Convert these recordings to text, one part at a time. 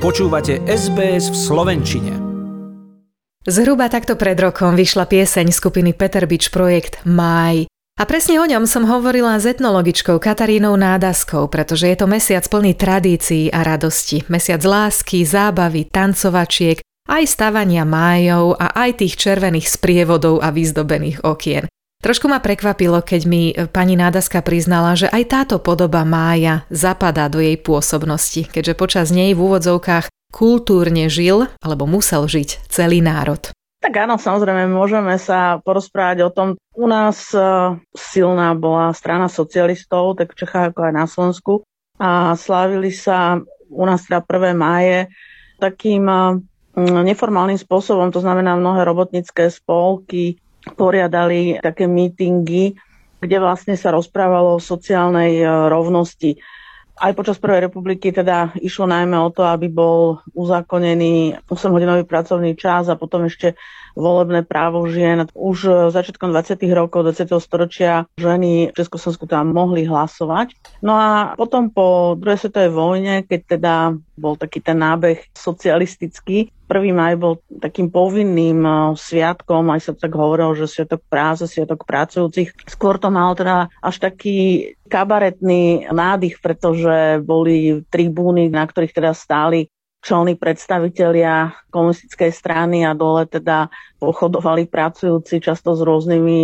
Počúvate SBS v Slovenčine. Zhruba takto pred rokom vyšla pieseň skupiny Peter Beach projekt Maj. A presne o ňom som hovorila s etnologičkou Katarínou Nádaskou, pretože je to mesiac plný tradícií a radosti. Mesiac lásky, zábavy, tancovačiek, aj stavania májov a aj tých červených sprievodov a vyzdobených okien. Trošku ma prekvapilo, keď mi e, pani Nádaska priznala, že aj táto podoba mája zapadá do jej pôsobnosti, keďže počas nej v úvodzovkách kultúrne žil alebo musel žiť celý národ. Tak áno, samozrejme, môžeme sa porozprávať o tom. U nás e, silná bola strana socialistov, tak v Čechách ako aj na Slovensku. A slávili sa u nás teda 1. máje takým e, neformálnym spôsobom, to znamená mnohé robotnícke spolky, poriadali také mítingy, kde vlastne sa rozprávalo o sociálnej e, rovnosti. Aj počas Prvej republiky teda išlo najmä o to, aby bol uzákonený 8-hodinový pracovný čas a potom ešte volebné právo žien. Už začiatkom 20. rokov 20. storočia ženy v Československu tam mohli hlasovať. No a potom po druhej svetovej vojne, keď teda bol taký ten nábeh socialistický, 1. maj bol takým povinným eh, sviatkom, aj sa tak hovorilo, že sviatok práce, sviatok pracujúcich. Skôr to mal teda až taký kabaretný nádych, pretože boli tribúny, na ktorých teda stáli čelní predstavitelia komunistickej strany a dole teda pochodovali pracujúci často s rôznymi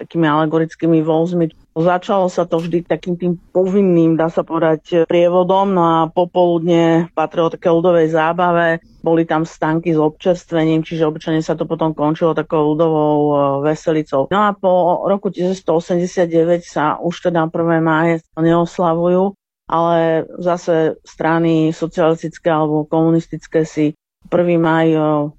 takými alegorickými vozmi. Začalo sa to vždy takým tým povinným, dá sa povedať, prievodom no a popoludne patrilo také ľudovej zábave. Boli tam stanky s občerstvením, čiže obyčajne sa to potom končilo takou ľudovou e, veselicou. No a po roku 1989 sa už teda 1. máje neoslavujú, ale zase strany socialistické alebo komunistické si 1. maj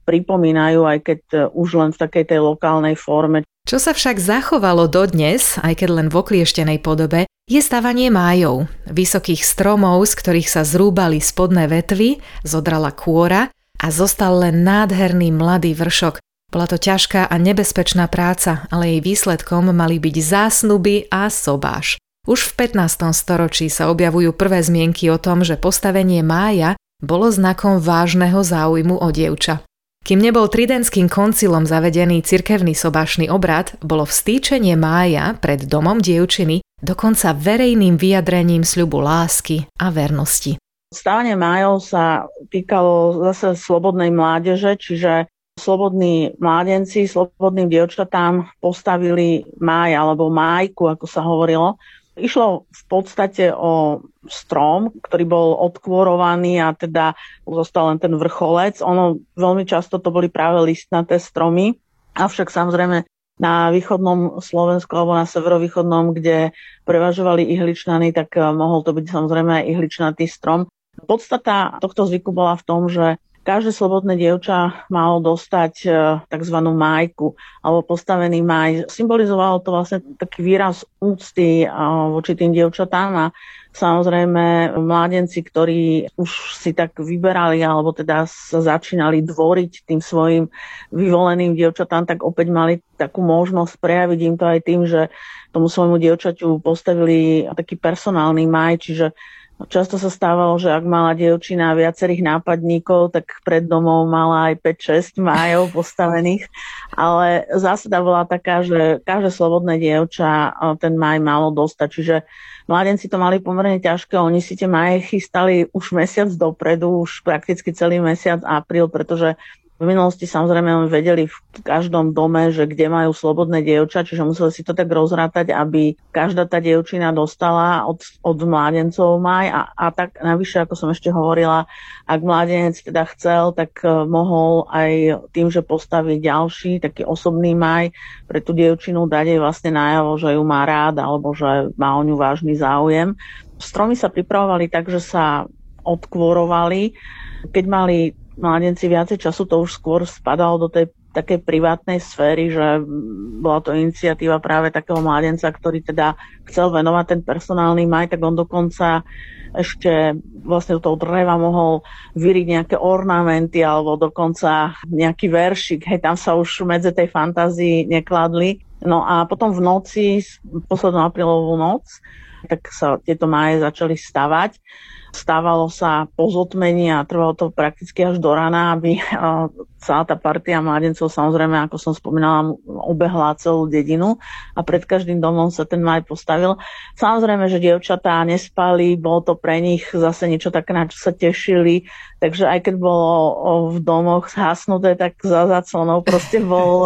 pripomínajú, aj keď e, už len v takej tej lokálnej forme. Čo sa však zachovalo dodnes, aj keď len v oklieštenej podobe, je stavanie májov, vysokých stromov, z ktorých sa zrúbali spodné vetvy, zodrala kôra a zostal len nádherný mladý vršok. Bola to ťažká a nebezpečná práca, ale jej výsledkom mali byť zásnuby a sobáš. Už v 15. storočí sa objavujú prvé zmienky o tom, že postavenie mája bolo znakom vážneho záujmu o dievča. Kým nebol tridentským koncilom zavedený cirkevný sobašný obrad, bolo vstýčenie mája pred domom dievčiny dokonca verejným vyjadrením sľubu lásky a vernosti. Stávanie májov sa týkalo zase slobodnej mládeže, čiže slobodní mládenci, slobodným dievčatám postavili máj alebo májku, ako sa hovorilo, Išlo v podstate o strom, ktorý bol odkvorovaný a teda zostal len ten vrcholec. Ono veľmi často to boli práve listnaté stromy, avšak samozrejme na východnom Slovensku alebo na severovýchodnom, kde prevažovali ihličnany, tak eh, mohol to byť samozrejme aj ihličnatý strom. Podstata tohto zvyku bola v tom, že každé slobodné dievča malo dostať e, tzv. majku alebo postavený maj. Symbolizovalo to vlastne taký výraz úcty voči tým dievčatám a samozrejme mládenci, ktorí už si tak vyberali alebo teda sa začínali dvoriť tým svojim vyvoleným dievčatám, tak opäť mali takú možnosť prejaviť im to aj tým, že tomu svojmu dievčaťu postavili taký personálny maj, čiže Často sa stávalo, že ak mala dievčina viacerých nápadníkov, tak pred domov mala aj 5-6 májov postavených. Ale zásada bola taká, že každé slobodné dievča ten maj malo dostať. Čiže mladenci to mali pomerne ťažké. Oni si tie maje chystali už mesiac dopredu, už prakticky celý mesiac apríl, pretože v minulosti samozrejme vedeli v každom dome, že kde majú slobodné dievča, čiže museli si to tak rozrátať, aby každá tá dievčina dostala od, od mládencov maj a, a tak navyše, ako som ešte hovorila, ak mládenec teda chcel, tak uh, mohol aj tým, že postaví ďalší taký osobný maj pre tú dievčinu dať jej vlastne najavo, že ju má rád alebo že má o ňu vážny záujem. Stromy sa pripravovali tak, že sa odkvorovali. Keď mali mladenci viacej času, to už skôr spadalo do tej takej privátnej sféry, že bola to iniciatíva práve takého mladenca, ktorý teda chcel venovať ten personálny maj, tak on dokonca ešte vlastne do toho dreva mohol vyriť nejaké ornamenty alebo dokonca nejaký veršik. Hej, tam sa už medzi tej fantázii nekladli. No a potom v noci, poslednú aprílovú noc, tak sa tieto máje začali stavať. Stávalo sa po zotmení a trvalo to prakticky až do rana, aby celá tá partia mladencov, samozrejme, ako som spomínala, obehla celú dedinu a pred každým domom sa ten maj postavil. Samozrejme, že dievčatá nespali, bolo to pre nich zase niečo také, na čo sa tešili, takže aj keď bolo v domoch zhasnuté, tak za zaclonou proste bol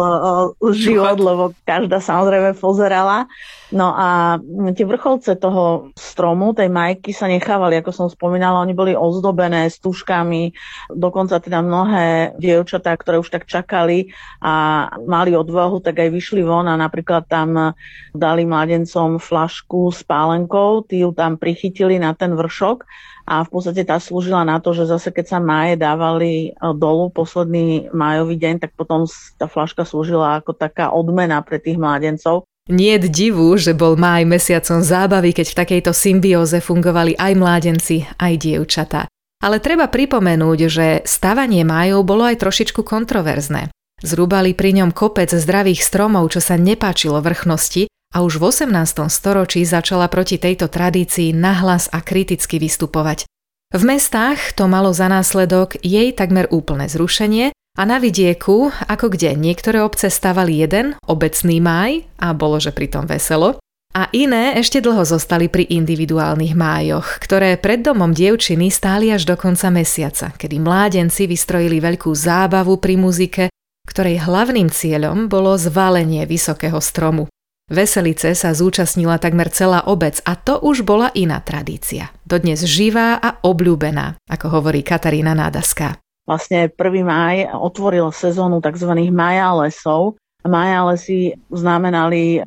život, lebo každá samozrejme pozerala. No a tie vrcholce toho stromu, tej majky sa nechávali, ako som spomínala, oni boli ozdobené stúžkami, dokonca teda mnohé dievčatá, ktoré už tak čakali a mali odvahu, tak aj vyšli von a napríklad tam dali mladencom flašku s pálenkou, tí ju tam prichytili na ten vršok a v podstate tá slúžila na to, že zase keď sa máje dávali dolu posledný májový deň, tak potom tá flaška slúžila ako taká odmena pre tých mladencov. Nie divu, že bol máj mesiacom zábavy, keď v takejto symbióze fungovali aj mládenci, aj dievčatá. Ale treba pripomenúť, že stavanie májov bolo aj trošičku kontroverzné. Zrúbali pri ňom kopec zdravých stromov, čo sa nepáčilo vrchnosti a už v 18. storočí začala proti tejto tradícii nahlas a kriticky vystupovať. V mestách to malo za následok jej takmer úplné zrušenie a na vidieku, ako kde niektoré obce stavali jeden, obecný máj, a bolo, že pritom veselo, a iné ešte dlho zostali pri individuálnych májoch, ktoré pred domom dievčiny stáli až do konca mesiaca, kedy mládenci vystrojili veľkú zábavu pri muzike, ktorej hlavným cieľom bolo zvalenie vysokého stromu. Veselice sa zúčastnila takmer celá obec a to už bola iná tradícia. Dodnes živá a obľúbená, ako hovorí Katarína Nádaská vlastne 1. maj otvoril sezónu tzv. maja lesov. Maja lesy znamenali,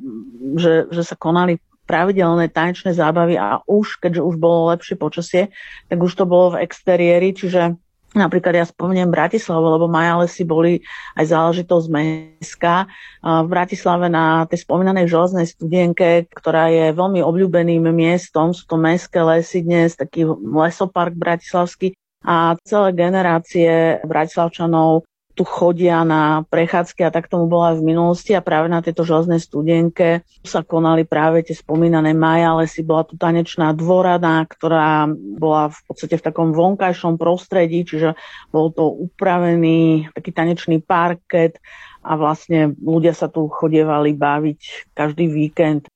že, že sa konali pravidelné tanečné zábavy a už, keďže už bolo lepšie počasie, tak už to bolo v exteriéri, čiže Napríklad ja spomeniem Bratislavu, lebo Maja lesy boli aj záležitosť mestská. V Bratislave na tej spomínanej železnej studienke, ktorá je veľmi obľúbeným miestom, sú to mestské lesy dnes, taký lesopark bratislavský, a celé generácie Bratislavčanov tu chodia na prechádzky a tak tomu bolo aj v minulosti a práve na tejto železnej studienke sa konali práve tie spomínané Maja lesy. Bola tu tanečná dvorada, ktorá bola v podstate v takom vonkajšom prostredí, čiže bol to upravený taký tanečný parket a vlastne ľudia sa tu chodievali baviť každý víkend.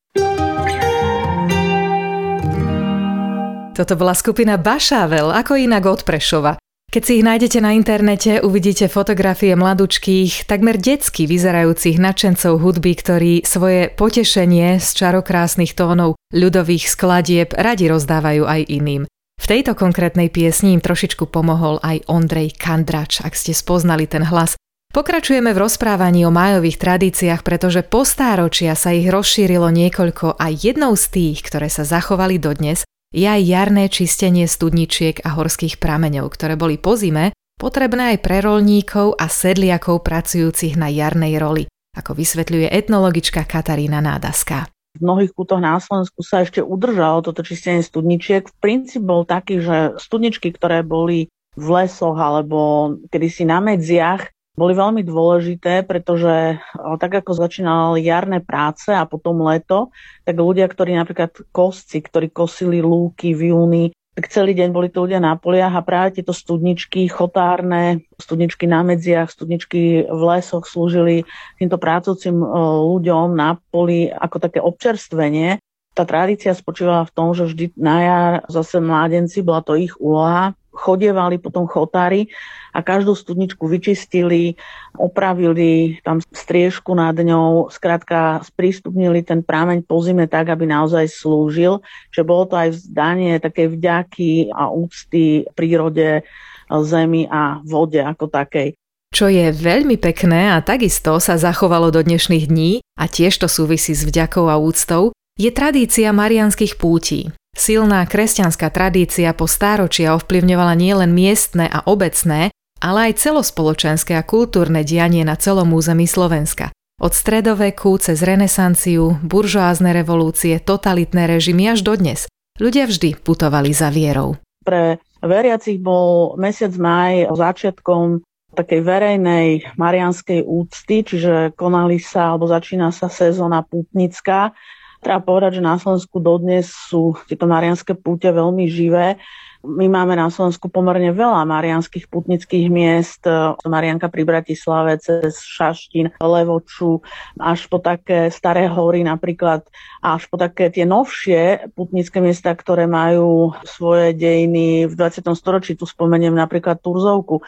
Toto bola skupina Bašável, ako inak od Prešova. Keď si ich nájdete na internete, uvidíte fotografie mladučkých, takmer detsky vyzerajúcich nadšencov hudby, ktorí svoje potešenie z čarokrásnych tónov ľudových skladieb radi rozdávajú aj iným. V tejto konkrétnej piesni im trošičku pomohol aj Ondrej Kandrač, ak ste spoznali ten hlas. Pokračujeme v rozprávaní o májových tradíciách, pretože po stáročia sa ich rozšírilo niekoľko a jednou z tých, ktoré sa zachovali dodnes, je aj jarné čistenie studničiek a horských prameňov, ktoré boli po zime potrebné aj pre rolníkov a sedliakov pracujúcich na jarnej roli, ako vysvetľuje etnologička Katarína Nádaská. V mnohých kútoch na Slovensku sa ešte udržalo toto čistenie studničiek. V princíp bol taký, že studničky, ktoré boli v lesoch alebo kedysi na medziach, boli veľmi dôležité, pretože tak ako začínali jarné práce a potom leto, tak ľudia, ktorí napríklad kosci, ktorí kosili lúky v júni, tak celý deň boli to ľudia na poliach a práve tieto studničky chotárne, studničky na medziach, studničky v lesoch slúžili týmto prácujúcim ľuďom na poli ako také občerstvenie. Tá tradícia spočívala v tom, že vždy na jar zase mládenci, bola to ich úloha, chodievali potom chotári a každú studničku vyčistili, opravili tam striežku nad ňou, skrátka sprístupnili ten prámeň po zime tak, aby naozaj slúžil. Že bolo to aj vzdanie také vďaky a úcty prírode, zemi a vode ako takej. Čo je veľmi pekné a takisto sa zachovalo do dnešných dní a tiež to súvisí s vďakou a úctou, je tradícia marianských pútí. Silná kresťanská tradícia po stáročia ovplyvňovala nielen miestne a obecné, ale aj celospoločenské a kultúrne dianie na celom území Slovenska. Od stredoveku cez renesanciu, buržoázne revolúcie, totalitné režimy až dodnes. Ľudia vždy putovali za vierou. Pre veriacich bol mesiac maj začiatkom takej verejnej marianskej úcty, čiže konali sa alebo začína sa sezóna pútnická Treba povedať, že na Slovensku dodnes sú tieto marianské púte veľmi živé. My máme na Slovensku pomerne veľa marianských putnických miest. Marianka pri Bratislave cez Šaštín, Levoču, až po také staré hory napríklad, až po také tie novšie putnické miesta, ktoré majú svoje dejiny v 20. storočí. Tu spomeniem napríklad Turzovku.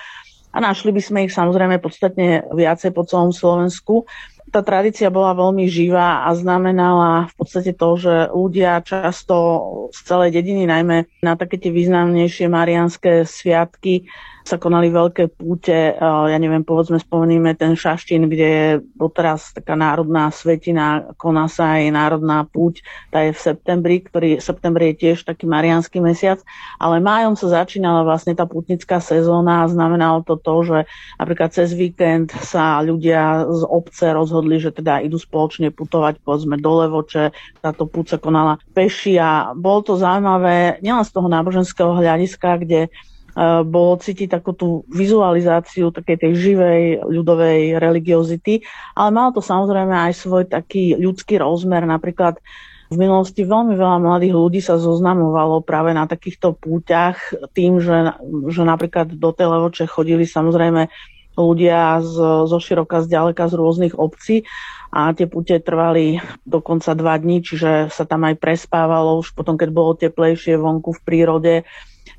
A našli by sme ich samozrejme podstatne viacej po celom Slovensku tá tradícia bola veľmi živá a znamenala v podstate to, že ľudia často z celej dediny, najmä na také tie významnejšie marianské sviatky, sa konali veľké púte, ja neviem, povedzme spomeníme ten Šaštín, kde je doteraz taká národná svetina, koná sa aj národná púť, tá je v septembri, ktorý septembri je tiež taký marianský mesiac, ale májom sa začínala vlastne tá pútnická sezóna a znamenalo to to, že napríklad cez víkend sa ľudia z obce rozhodli, že teda idú spoločne putovať povedzme do Levoče, táto púť sa konala peši a bolo to zaujímavé nielen z toho náboženského hľadiska, kde bolo cítiť takú tú vizualizáciu takej tej živej ľudovej religiozity, ale malo to samozrejme aj svoj taký ľudský rozmer. Napríklad v minulosti veľmi veľa mladých ľudí sa zoznamovalo práve na takýchto púťach tým, že, že napríklad do tej Levoče chodili samozrejme ľudia z, zo široka, z ďaleka, z rôznych obcí. A tie púte trvali dokonca dva dní, čiže sa tam aj prespávalo už potom, keď bolo teplejšie vonku v prírode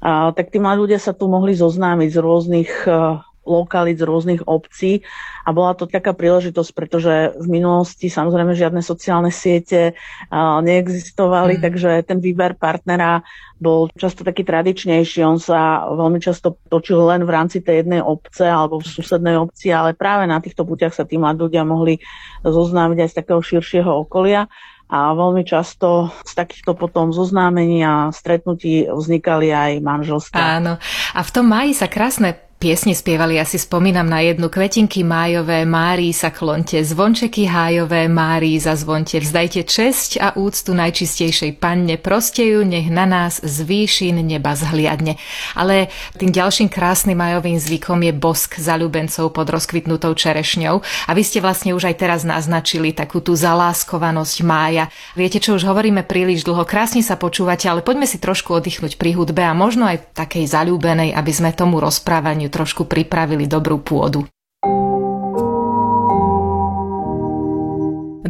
a, tak tí mladí ľudia sa tu mohli zoznámiť z rôznych uh, lokalít z rôznych obcí a bola to taká príležitosť, pretože v minulosti samozrejme žiadne sociálne siete uh, neexistovali, mm. takže ten výber partnera bol často taký tradičnejší. On sa veľmi často točil len v rámci tej jednej obce alebo v susednej obci, ale práve na týchto putiach sa tí mladí ľudia mohli zoznámiť aj z takého širšieho okolia a veľmi často z takýchto potom zoznámení a stretnutí vznikali aj manželstvá. Áno. A v tom máji sa krásne Piesne spievali, ja si spomínam na jednu kvetinky májové, Márii sa klonte, zvončeky hájové, Márii za zvonte, vzdajte česť a úctu najčistejšej panne, proste ju, nech na nás z výšin neba zhliadne. Ale tým ďalším krásnym majovým zvykom je bosk ľubencov pod rozkvitnutou čerešňou a vy ste vlastne už aj teraz naznačili takú tú zaláskovanosť mája. Viete, čo už hovoríme príliš dlho, krásne sa počúvate, ale poďme si trošku oddychnúť pri hudbe a možno aj takej zalúbenej, aby sme tomu rozprávaniu trošku pripravili dobrú pôdu.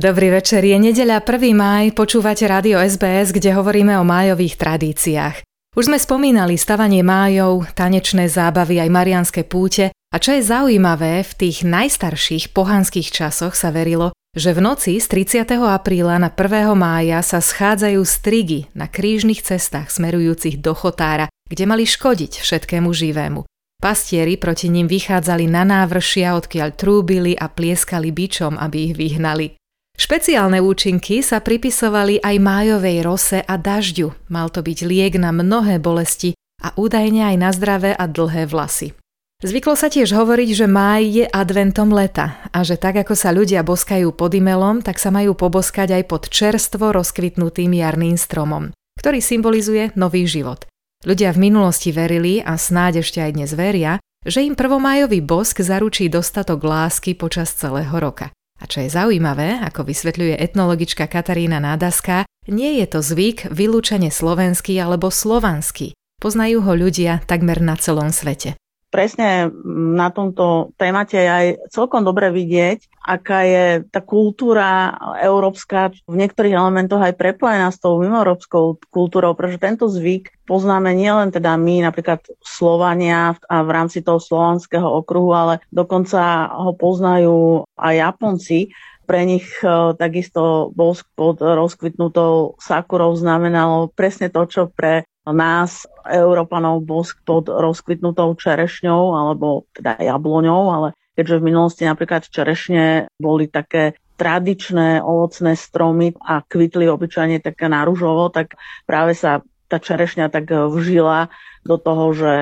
Dobrý večer, je nedeľa 1. maj, počúvate rádio SBS, kde hovoríme o májových tradíciách. Už sme spomínali stavanie májov, tanečné zábavy aj marianské púte a čo je zaujímavé, v tých najstarších pohanských časoch sa verilo, že v noci z 30. apríla na 1. mája sa schádzajú strigy na krížnych cestách smerujúcich do Chotára, kde mali škodiť všetkému živému. Pastieri proti ním vychádzali na návršia, odkiaľ trúbili a plieskali bičom, aby ich vyhnali. Špeciálne účinky sa pripisovali aj májovej rose a dažďu. Mal to byť liek na mnohé bolesti a údajne aj na zdravé a dlhé vlasy. Zvyklo sa tiež hovoriť, že máj je adventom leta a že tak ako sa ľudia boskajú pod imelom, tak sa majú poboskať aj pod čerstvo rozkvitnutým jarným stromom, ktorý symbolizuje nový život. Ľudia v minulosti verili a snáď ešte aj dnes veria, že im prvomájový bosk zaručí dostatok lásky počas celého roka. A čo je zaujímavé, ako vysvetľuje etnologička Katarína Nádaská, nie je to zvyk vylúčene slovenský alebo slovanský. Poznajú ho ľudia takmer na celom svete presne na tomto témate je aj celkom dobre vidieť, aká je tá kultúra európska v niektorých elementoch aj prepojená s tou mimoeurópskou kultúrou, pretože tento zvyk poznáme nielen teda my, napríklad Slovania a v rámci toho slovanského okruhu, ale dokonca ho poznajú aj Japonci. Pre nich e, takisto bosk pod rozkvitnutou sakurou znamenalo presne to, čo pre nás, Európanov, bosk pod rozkvitnutou čerešňou alebo teda jabloňou, ale keďže v minulosti napríklad čerešne boli také tradičné ovocné stromy a kvitli obyčajne také naružovo, tak práve sa tá čerešňa tak vžila do toho, že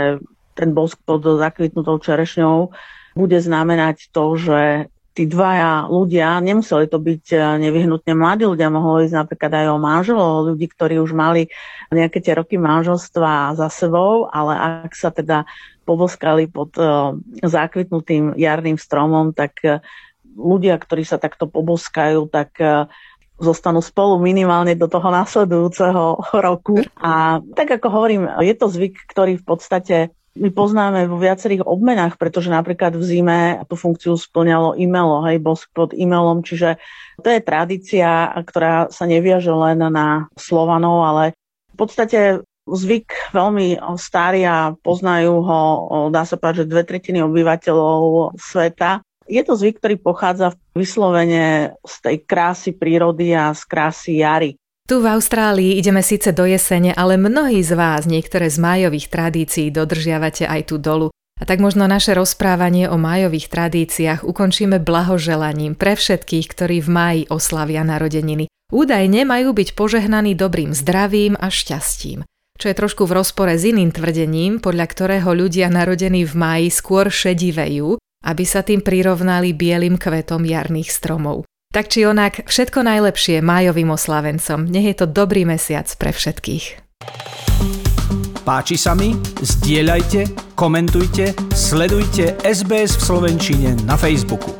ten bosk pod zakvitnutou čerešňou bude znamenať to, že tí dvaja ľudia, nemuseli to byť eh, nevyhnutne mladí ľudia, mohlo ísť napríklad aj o manželov, ľudí, ktorí už mali nejaké tie roky manželstva za sebou, ale ak sa teda poboskali pod uh, zákvitnutým jarným stromom, tak uh, ľudia, ktorí sa takto poboskajú, tak zostanú spolu minimálne do toho nasledujúceho roku. A tak ako hovorím, je to zvyk, ktorý v podstate my poznáme vo viacerých obmenách, pretože napríklad v zime tú funkciu splňalo e-mailo, hej, bosk pod e-mailom, čiže to je tradícia, ktorá sa neviaže len na Slovanov, ale v podstate zvyk veľmi starý a poznajú ho, dá sa povedať, že dve tretiny obyvateľov sveta. Je to zvyk, ktorý pochádza vyslovene z tej krásy prírody a z krásy jary. Tu v Austrálii ideme síce do jesene, ale mnohí z vás niektoré z májových tradícií dodržiavate aj tu dolu. A tak možno naše rozprávanie o májových tradíciách ukončíme blahoželaním pre všetkých, ktorí v máji oslavia narodeniny. Údajne majú byť požehnaní dobrým zdravím a šťastím čo je trošku v rozpore s iným tvrdením, podľa ktorého ľudia narodení v máji skôr šedivejú, aby sa tým prirovnali bielým kvetom jarných stromov. Tak či onak, všetko najlepšie májovým oslavencom. Nech je to dobrý mesiac pre všetkých. Páči sa mi? Zdieľajte, komentujte, sledujte SBS v Slovenčine na Facebooku.